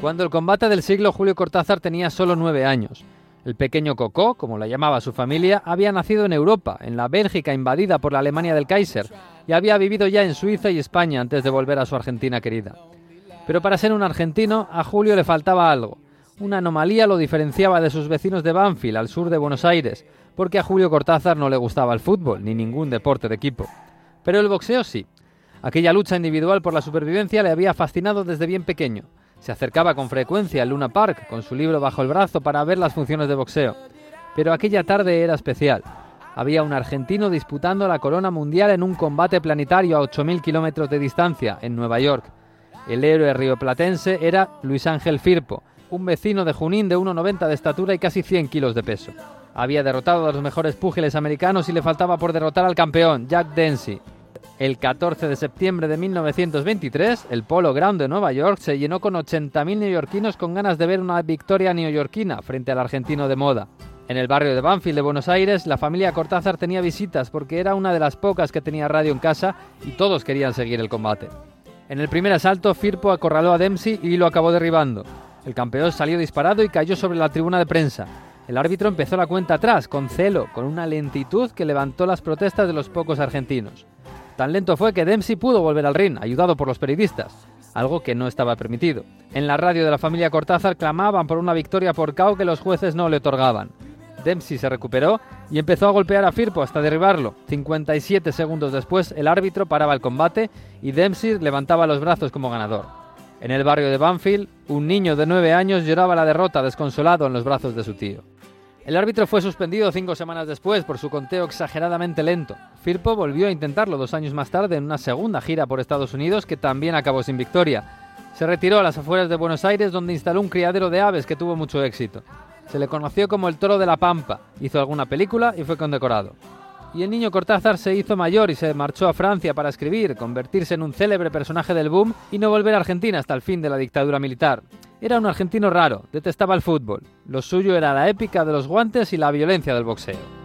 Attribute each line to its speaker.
Speaker 1: Cuando el combate del siglo Julio Cortázar tenía solo nueve años. El pequeño Cocó, como la llamaba su familia, había nacido en Europa, en la Bélgica invadida por la Alemania del Kaiser, y había vivido ya en Suiza y España antes de volver a su Argentina querida. Pero para ser un argentino, a Julio le faltaba algo. Una anomalía lo diferenciaba de sus vecinos de Banfield, al sur de Buenos Aires, porque a Julio Cortázar no le gustaba el fútbol, ni ningún deporte de equipo. Pero el boxeo sí. Aquella lucha individual por la supervivencia le había fascinado desde bien pequeño. Se acercaba con frecuencia al Luna Park con su libro bajo el brazo para ver las funciones de boxeo. Pero aquella tarde era especial. Había un argentino disputando la corona mundial en un combate planetario a 8.000 kilómetros de distancia, en Nueva York. El héroe rioplatense era Luis Ángel Firpo, un vecino de Junín de 1,90 de estatura y casi 100 kilos de peso. Había derrotado a los mejores púgiles americanos y le faltaba por derrotar al campeón, Jack Dempsey. El 14 de septiembre de 1923, el Polo Ground de Nueva York se llenó con 80.000 neoyorquinos con ganas de ver una victoria neoyorquina frente al argentino de moda. En el barrio de Banfield de Buenos Aires, la familia Cortázar tenía visitas porque era una de las pocas que tenía radio en casa y todos querían seguir el combate. En el primer asalto, Firpo acorraló a Dempsey y lo acabó derribando. El campeón salió disparado y cayó sobre la tribuna de prensa. El árbitro empezó la cuenta atrás, con celo, con una lentitud que levantó las protestas de los pocos argentinos. Tan lento fue que Dempsey pudo volver al ring, ayudado por los periodistas, algo que no estaba permitido. En la radio de la familia Cortázar clamaban por una victoria por KO que los jueces no le otorgaban. Dempsey se recuperó y empezó a golpear a Firpo hasta derribarlo. 57 segundos después, el árbitro paraba el combate y Dempsey levantaba los brazos como ganador. En el barrio de Banfield, un niño de 9 años lloraba la derrota desconsolado en los brazos de su tío. El árbitro fue suspendido cinco semanas después por su conteo exageradamente lento. Firpo volvió a intentarlo dos años más tarde en una segunda gira por Estados Unidos que también acabó sin victoria. Se retiró a las afueras de Buenos Aires donde instaló un criadero de aves que tuvo mucho éxito. Se le conoció como el Toro de la Pampa, hizo alguna película y fue condecorado. Y el niño Cortázar se hizo mayor y se marchó a Francia para escribir, convertirse en un célebre personaje del boom y no volver a Argentina hasta el fin de la dictadura militar. Era un argentino raro, detestaba el fútbol. Lo suyo era la épica de los guantes y la violencia del boxeo.